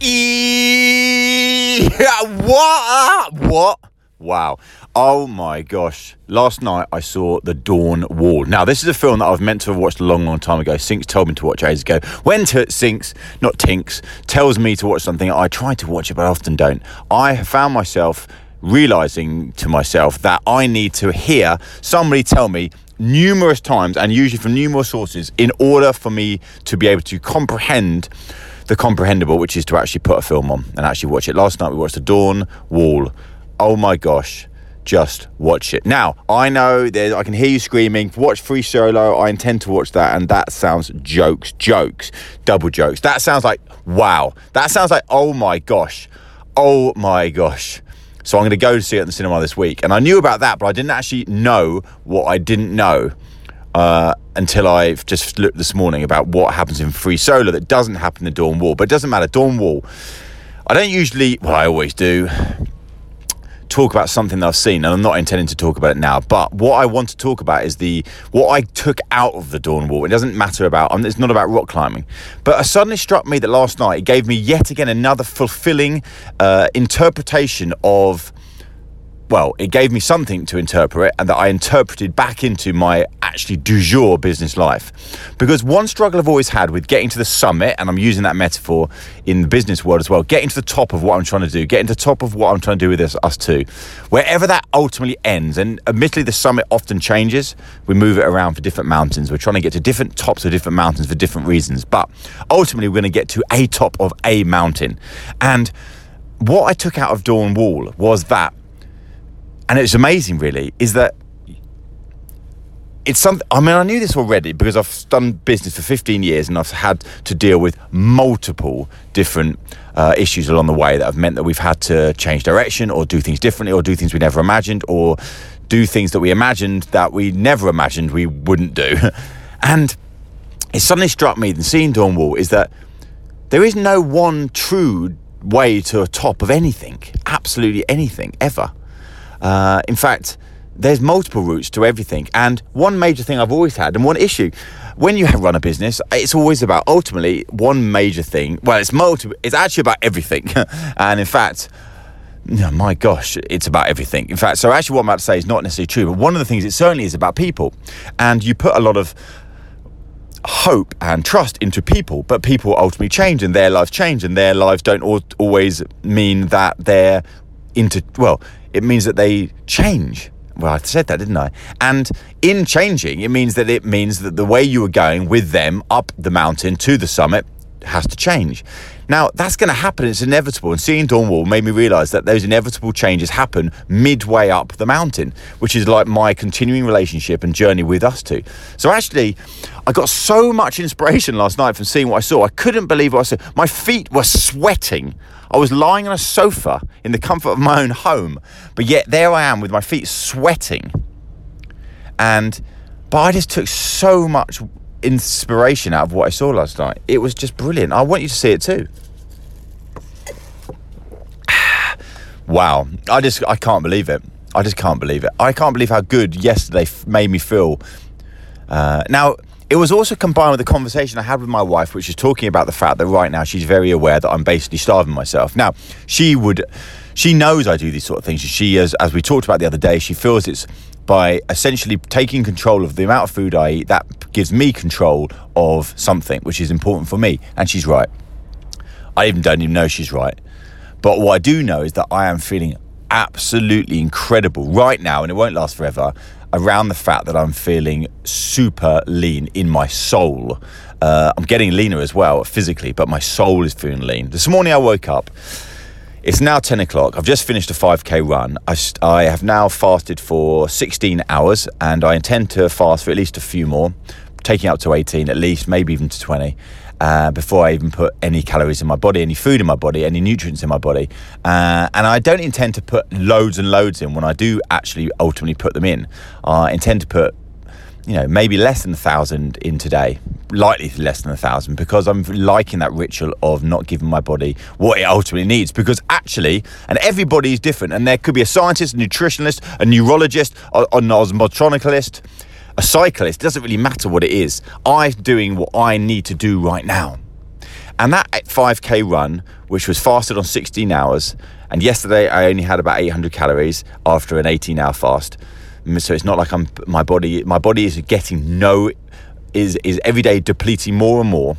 E- what? What? Wow. Oh my gosh. Last night I saw The Dawn Wall. Now, this is a film that I've meant to have watched a long, long time ago. Sinks told me to watch ages ago. When t- Sinks, not Tinks, tells me to watch something, I try to watch it, but I often don't. I have found myself realizing to myself that I need to hear somebody tell me numerous times and usually from numerous sources in order for me to be able to comprehend the comprehensible, which is to actually put a film on and actually watch it. Last night we watched The Dawn Wall. Oh my gosh, just watch it. Now, I know that I can hear you screaming, watch Free Solo. I intend to watch that, and that sounds jokes, jokes, double jokes. That sounds like wow. That sounds like oh my gosh, oh my gosh. So I'm going to go see it in the cinema this week. And I knew about that, but I didn't actually know what I didn't know uh, until I've just looked this morning about what happens in Free Solo that doesn't happen in Dawn Wall. But it doesn't matter. Dawn Wall. I don't usually, well, I always do, talk about something that I've seen, and I'm not intending to talk about it now. But what I want to talk about is the what I took out of the Dawn Wall. It doesn't matter about. It's not about rock climbing, but it suddenly struck me that last night it gave me yet again another fulfilling uh, interpretation of well, it gave me something to interpret and that I interpreted back into my actually du jour business life. Because one struggle I've always had with getting to the summit, and I'm using that metaphor in the business world as well, getting to the top of what I'm trying to do, getting to the top of what I'm trying to do with this, us two, wherever that ultimately ends, and admittedly the summit often changes, we move it around for different mountains. We're trying to get to different tops of different mountains for different reasons, but ultimately we're going to get to a top of a mountain. And what I took out of Dawn Wall was that and it's amazing, really, is that it's something. I mean, I knew this already because I've done business for 15 years and I've had to deal with multiple different uh, issues along the way that have meant that we've had to change direction or do things differently or do things we never imagined or do things that we imagined that we never imagined we wouldn't do. and it suddenly struck me, that seeing Dawn Wall, is that there is no one true way to a top of anything, absolutely anything, ever. Uh, in fact, there's multiple routes to everything. And one major thing I've always had, and one issue, when you have run a business, it's always about ultimately one major thing. Well, it's multiple. It's actually about everything. and in fact, my gosh, it's about everything. In fact, so actually, what I'm about to say is not necessarily true. But one of the things it certainly is about people, and you put a lot of hope and trust into people, but people ultimately change and their lives change, and their lives don't always mean that they're into well it means that they change. Well, I said that, didn't I? And in changing, it means that it means that the way you were going with them up the mountain to the summit has to change. Now, that's going to happen. It's inevitable. And seeing Dawn Wall made me realize that those inevitable changes happen midway up the mountain, which is like my continuing relationship and journey with us two. So, actually, I got so much inspiration last night from seeing what I saw. I couldn't believe what I saw. My feet were sweating. I was lying on a sofa in the comfort of my own home, but yet there I am with my feet sweating. And, but I just took so much inspiration out of what I saw last night. It was just brilliant. I want you to see it too. wow. I just, I can't believe it. I just can't believe it. I can't believe how good yesterday made me feel. Uh, now, it was also combined with the conversation I had with my wife, which is talking about the fact that right now she's very aware that I'm basically starving myself. Now, she would, she knows I do these sort of things. She, as, as we talked about the other day, she feels it's by essentially taking control of the amount of food I eat, that gives me control of something, which is important for me. And she's right. I even don't even know she's right. But what I do know is that I am feeling absolutely incredible right now, and it won't last forever, around the fact that I'm feeling super lean in my soul. Uh, I'm getting leaner as well physically, but my soul is feeling lean. This morning I woke up it's now 10 o'clock. I've just finished a 5k run. I, I have now fasted for 16 hours and I intend to fast for at least a few more, taking up to 18 at least, maybe even to 20. Uh, before I even put any calories in my body, any food in my body, any nutrients in my body. Uh, and I don't intend to put loads and loads in when I do actually ultimately put them in. I intend to put you know, maybe less than a thousand in today, likely less than a thousand, because I'm liking that ritual of not giving my body what it ultimately needs. Because actually, and everybody is different, and there could be a scientist, a nutritionalist, a neurologist, an osmotronicalist, a cyclist. It doesn't really matter what it is. I'm doing what I need to do right now. And that 5k run, which was fasted on 16 hours, and yesterday I only had about 800 calories after an 18 hour fast. Mm, so it's not like I'm my body my body is getting no is is every day depleting more and more.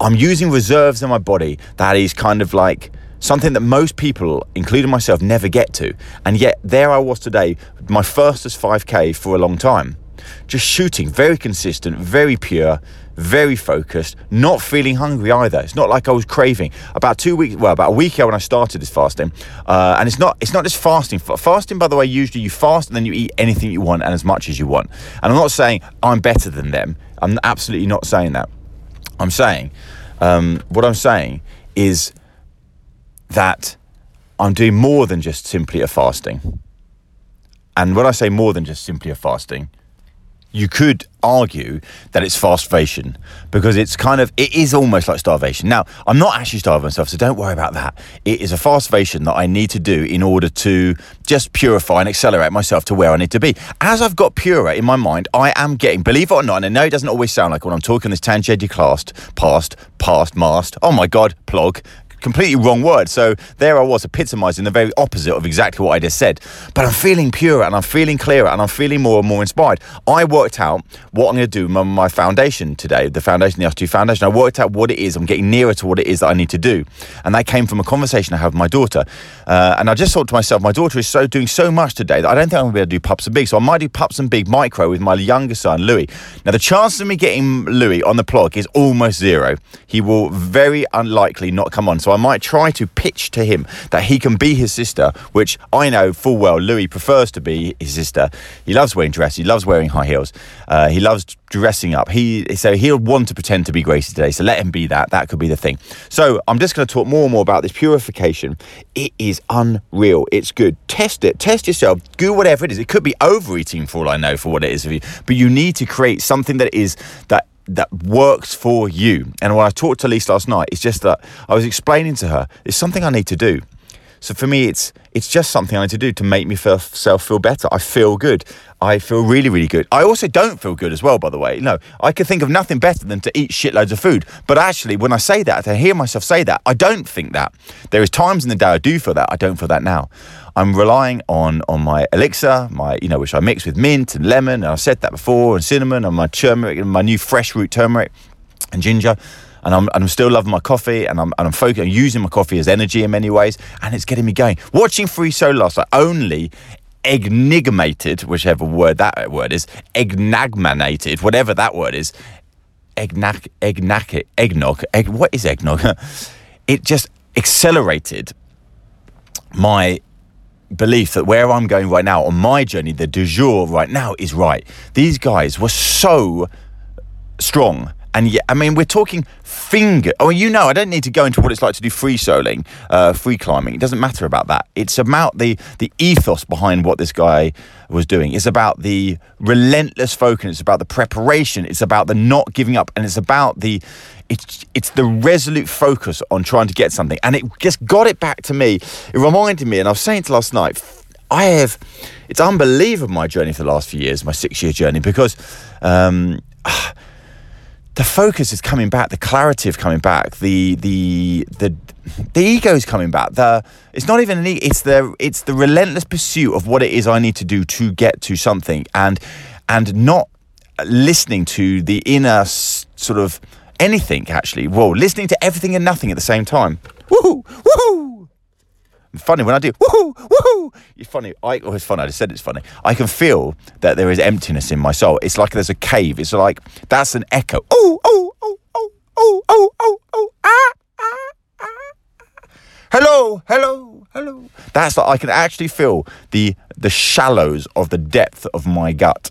I'm using reserves in my body that is kind of like something that most people, including myself, never get to. And yet there I was today, my fastest 5k for a long time. Just shooting, very consistent, very pure, very focused, not feeling hungry either. It's not like I was craving. About two weeks, well, about a week ago when I started this fasting, uh, and it's not it's not just fasting. Fasting, by the way, usually you fast and then you eat anything you want and as much as you want. And I'm not saying I'm better than them. I'm absolutely not saying that. I'm saying um, what I'm saying is that I'm doing more than just simply a fasting. And when I say more than just simply a fasting, you could argue that it's fastvation because it's kind of it is almost like starvation. Now, I'm not actually starving myself, so don't worry about that. It is a fastvation that I need to do in order to just purify and accelerate myself to where I need to be. As I've got purer in my mind, I am getting, believe it or not, and I know it doesn't always sound like when I'm talking this tangenti classed, past, past, mast. Oh my god, plug completely wrong word. So there I was epitomizing the very opposite of exactly what I just said. But I'm feeling purer and I'm feeling clearer and I'm feeling more and more inspired. I worked out what I'm going to do with my foundation today, the foundation, the R2 foundation. I worked out what it is. I'm getting nearer to what it is that I need to do. And that came from a conversation I had with my daughter. Uh, and I just thought to myself, my daughter is so doing so much today that I don't think I'm going to be able to do pups and big. So I might do pups and big micro with my younger son, Louis. Now, the chance of me getting Louis on the plug is almost zero. He will very unlikely not come on. So I might try to pitch to him that he can be his sister, which I know full well Louis prefers to be his sister. He loves wearing dress. He loves wearing high heels. Uh, he loves dressing up. He so he'll want to pretend to be Gracie today. So let him be that. That could be the thing. So I'm just going to talk more and more about this purification. It is unreal. It's good. Test it. Test yourself. Do whatever it is. It could be overeating for all I know for what it is you. But you need to create something that is that that works for you. And when I talked to Lise last night, it's just that I was explaining to her, it's something I need to do. So for me, it's it's just something I need to do to make myself feel better. I feel good. I feel really, really good. I also don't feel good as well, by the way. No, I could think of nothing better than to eat shitloads of food. But actually, when I say that, to hear myself say that, I don't think that. There is times in the day I do feel that. I don't feel that now. I'm relying on on my elixir, my you know, which I mix with mint and lemon, and I've said that before, and cinnamon, and my turmeric, and my new fresh root turmeric and ginger and I'm, and I'm still loving my coffee and I'm, and I'm focusing, using my coffee as energy in many ways and it's getting me going. Watching Free Solo I only enigmated, whichever word that word is, egnagmanated, whatever that word is, eggnog, eggnog, eggnog, egg, what is eggnog? it just accelerated my belief that where I'm going right now on my journey, the du jour right now is right. These guys were so strong and yeah, I mean, we're talking finger. Oh, you know, I don't need to go into what it's like to do free soling, uh, free climbing. It doesn't matter about that. It's about the the ethos behind what this guy was doing. It's about the relentless focus. It's about the preparation. It's about the not giving up, and it's about the it's it's the resolute focus on trying to get something. And it just got it back to me. It reminded me, and I was saying to last night. I have, it's unbelievable my journey for the last few years, my six year journey, because um, the focus is coming back, the clarity of coming back, the the the the ego is coming back. The it's not even an ego, it's the it's the relentless pursuit of what it is I need to do to get to something, and and not listening to the inner sort of anything actually. Whoa, listening to everything and nothing at the same time. Woohoo! Woohoo! Funny when I do woohoo woohoo. It's funny. I oh, it's funny. I just said it's funny. I can feel that there is emptiness in my soul. It's like there's a cave. It's like that's an echo. Oh oh oh oh oh oh oh oh ah ah ah. Hello hello hello. That's like I can actually feel the the shallows of the depth of my gut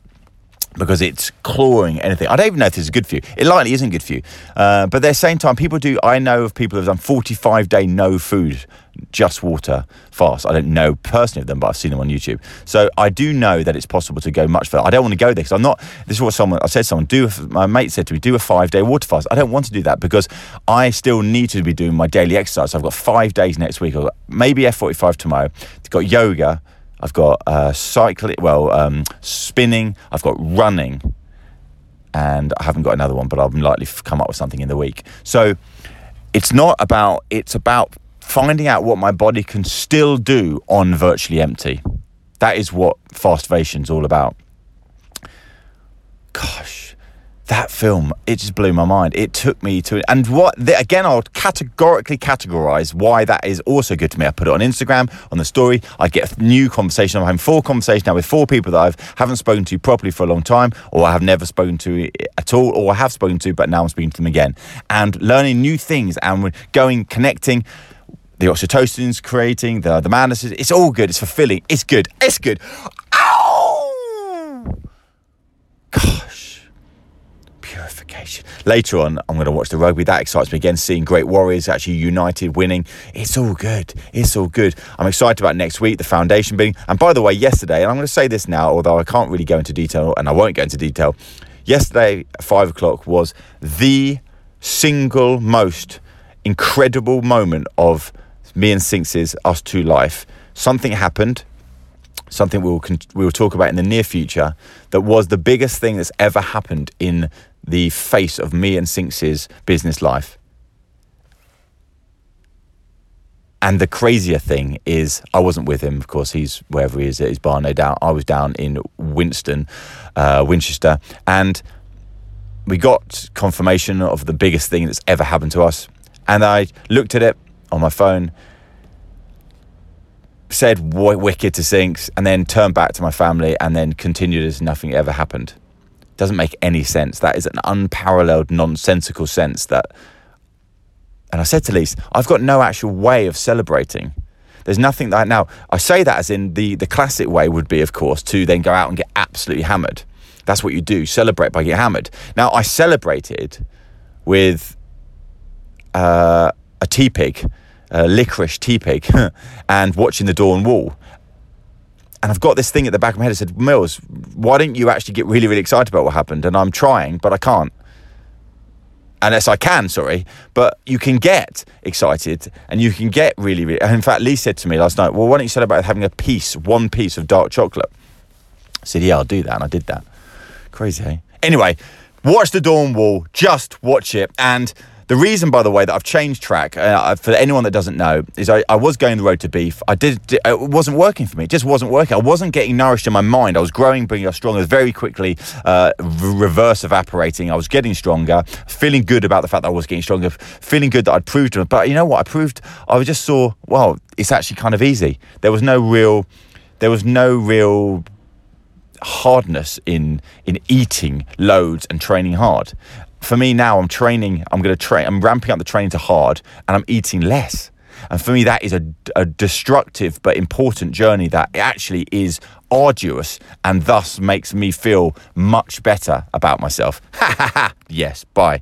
because it's clawing anything. I don't even know if this is good for you. It likely isn't good for you. Uh, but at the same time, people do. I know of people who have done 45 day no food just water fast. I don't know personally of them, but I've seen them on YouTube. So I do know that it's possible to go much further. I don't want to go there because I'm not. This is what someone I said. Someone do. My mate said to me, do a five day water fast. I don't want to do that because I still need to be doing my daily exercise. I've got five days next week. I've got maybe F45 tomorrow. I've got yoga. I've got uh, cycling. Well, um, spinning. I've got running. And I haven't got another one, but I'm likely to come up with something in the week. So it's not about, it's about finding out what my body can still do on virtually empty. That is what Fastvation's all about. Gosh, that film, it just blew my mind. It took me to, and what, the, again, I'll categorically categorize why that is also good to me. I put it on Instagram, on the story. I get a new conversation. I'm having four conversations now with four people that i've haven't spoken to properly for a long time, or I have never spoken to at all, or I have spoken to, but now I'm speaking to them again. And learning new things and going, connecting the oxytocin's creating, the, the madness. It's all good. It's fulfilling. It's good. It's good. Ow! Gosh. Purification. Later on, I'm going to watch the rugby. That excites me again, seeing great warriors actually united, winning. It's all good. It's all good. I'm excited about next week, the foundation being. And by the way, yesterday, and I'm going to say this now, although I can't really go into detail, and I won't go into detail. Yesterday, five o'clock was the single most incredible moment of me and Sinks's Us Two Life, something happened, something we will, we will talk about in the near future, that was the biggest thing that's ever happened in the face of me and Sinks's business life. And the crazier thing is, I wasn't with him. Of course, he's wherever he is at his bar, no doubt. I was down in Winston, uh, Winchester, and we got confirmation of the biggest thing that's ever happened to us. And I looked at it on my phone, said wicked to Sinks, and then turned back to my family and then continued as nothing ever happened. Doesn't make any sense. That is an unparalleled, nonsensical sense that. And I said to Lise, I've got no actual way of celebrating. There's nothing that now I say that as in the the classic way would be, of course, to then go out and get absolutely hammered. That's what you do. Celebrate by getting hammered. Now I celebrated with uh, a Teapig uh, licorice Teapig and watching the Dawn Wall. And I've got this thing at the back of my head. I said, Mills, why don't you actually get really, really excited about what happened? And I'm trying, but I can't. Unless I can, sorry. But you can get excited and you can get really, really. in fact, Lee said to me last night, well, why don't you celebrate about having a piece, one piece of dark chocolate? I said, yeah, I'll do that. And I did that. Crazy, hey? Anyway, watch the Dawn Wall. Just watch it. And the reason, by the way, that I've changed track, uh, for anyone that doesn't know, is I, I, was going the road to beef. I did, it wasn't working for me. It just wasn't working. I wasn't getting nourished in my mind. I was growing, bringing stronger, very quickly, uh, reverse evaporating. I was getting stronger, feeling good about the fact that I was getting stronger, feeling good that I'd proved them. But you know what? I proved, I just saw, well, it's actually kind of easy. There was no real, there was no real hardness in in eating loads and training hard for me now, I'm training. I'm going to train. I'm ramping up the training to hard, and I'm eating less. And for me, that is a, a destructive but important journey that actually is arduous and thus makes me feel much better about myself. Ha ha ha! Yes, bye.